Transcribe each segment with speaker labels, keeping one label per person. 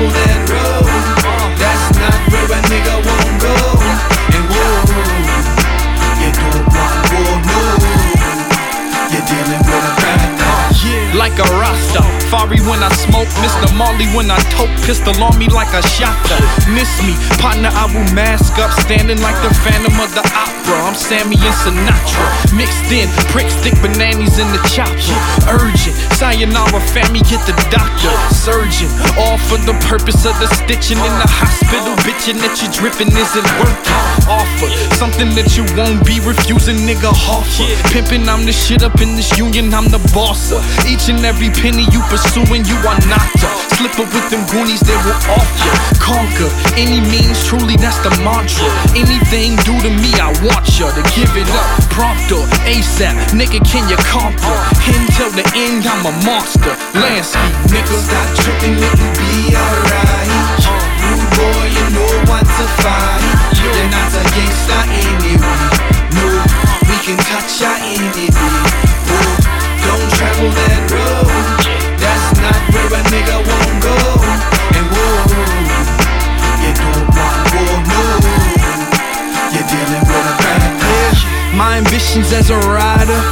Speaker 1: will Rastafari when I smoke, Mr. Marley when I toke, pistol on me like a shotgun. Miss me, partner, I will mask up, standing like the Phantom of the Opera. I'm Sammy and Sinatra, mixed in, prick stick bananas in the chopper. Urgent, sayonara, family, get the doctor. Surgeon, all for the purpose of the stitching in the hospital. Bitching that you dripping isn't working. Offer something that you won't be refusing, nigga. Offer pimping, I'm the shit up in this union, I'm the boss. of. Each and every penny you pursuing, you are not. Slip up with them goonies, they will off you. Conquer any means, truly that's the mantra. Anything do to me, I want ya to give it up. Prompter, ASAP, nigga, can you conquer? Until the end, I'm a monster. Lansky, nigga.
Speaker 2: Stop tripping, it
Speaker 1: ambitions as a rider.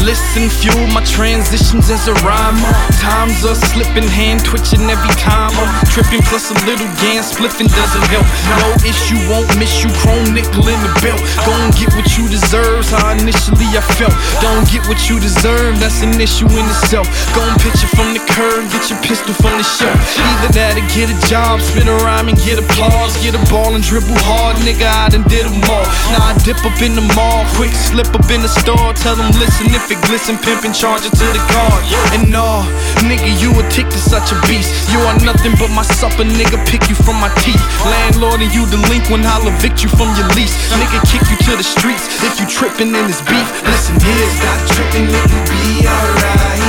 Speaker 1: Listen, fuel my transitions as a rhymer. Times are slipping, hand twitching every time I'm tripping. Plus a little gas spliffing doesn't help. No issue, won't miss you. Chrome nickel in the belt. And get what you deserve. How initially I felt. Don't get what you deserve. That's an issue in itself. Go and pitch it from the curb. Get your pistol from the shelf. Either that or get a job, spit a rhyme and get applause. Get a ball and dribble hard, nigga. I done did them all. Now I dip up in the mall, quick slip up in the store. Tell them listen if it glisten, pimp and charge it to the car. And no, nigga, you a tick to such a beast. You are nothing but my supper, nigga. Pick you from my teeth. Landlord and you delinquent, I'll evict you from your lease. Nigga, kick you to the streets if you tripping in this beef. Listen here.
Speaker 2: Stop tripping, it will be alright.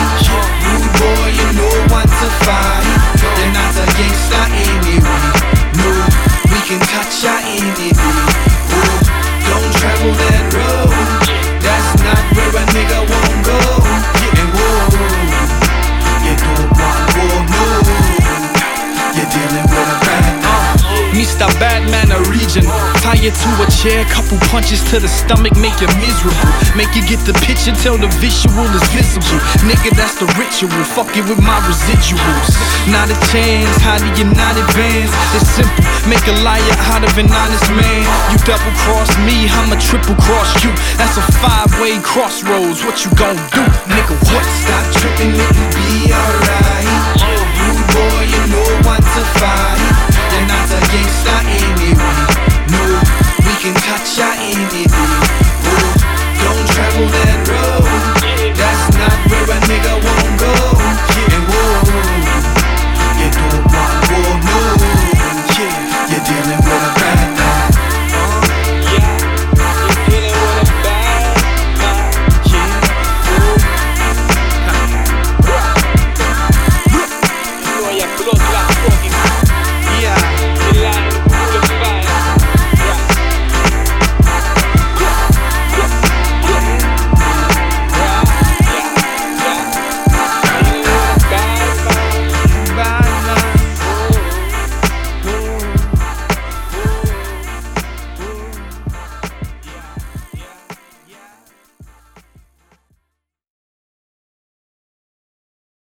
Speaker 2: You to a
Speaker 1: chair, couple punches to the stomach, make you miserable. Make you get the picture till the visual is visible. Nigga, that's the ritual. Fuck it with my residuals. Not a chance, how do you not advance? It's simple, make a liar out of an honest man. You double cross me, I'ma triple cross you. That's a five way crossroads. What you gon' do, nigga? What?
Speaker 2: Stop tripping, it will be alright. Oh, rude boy, you know what to fight.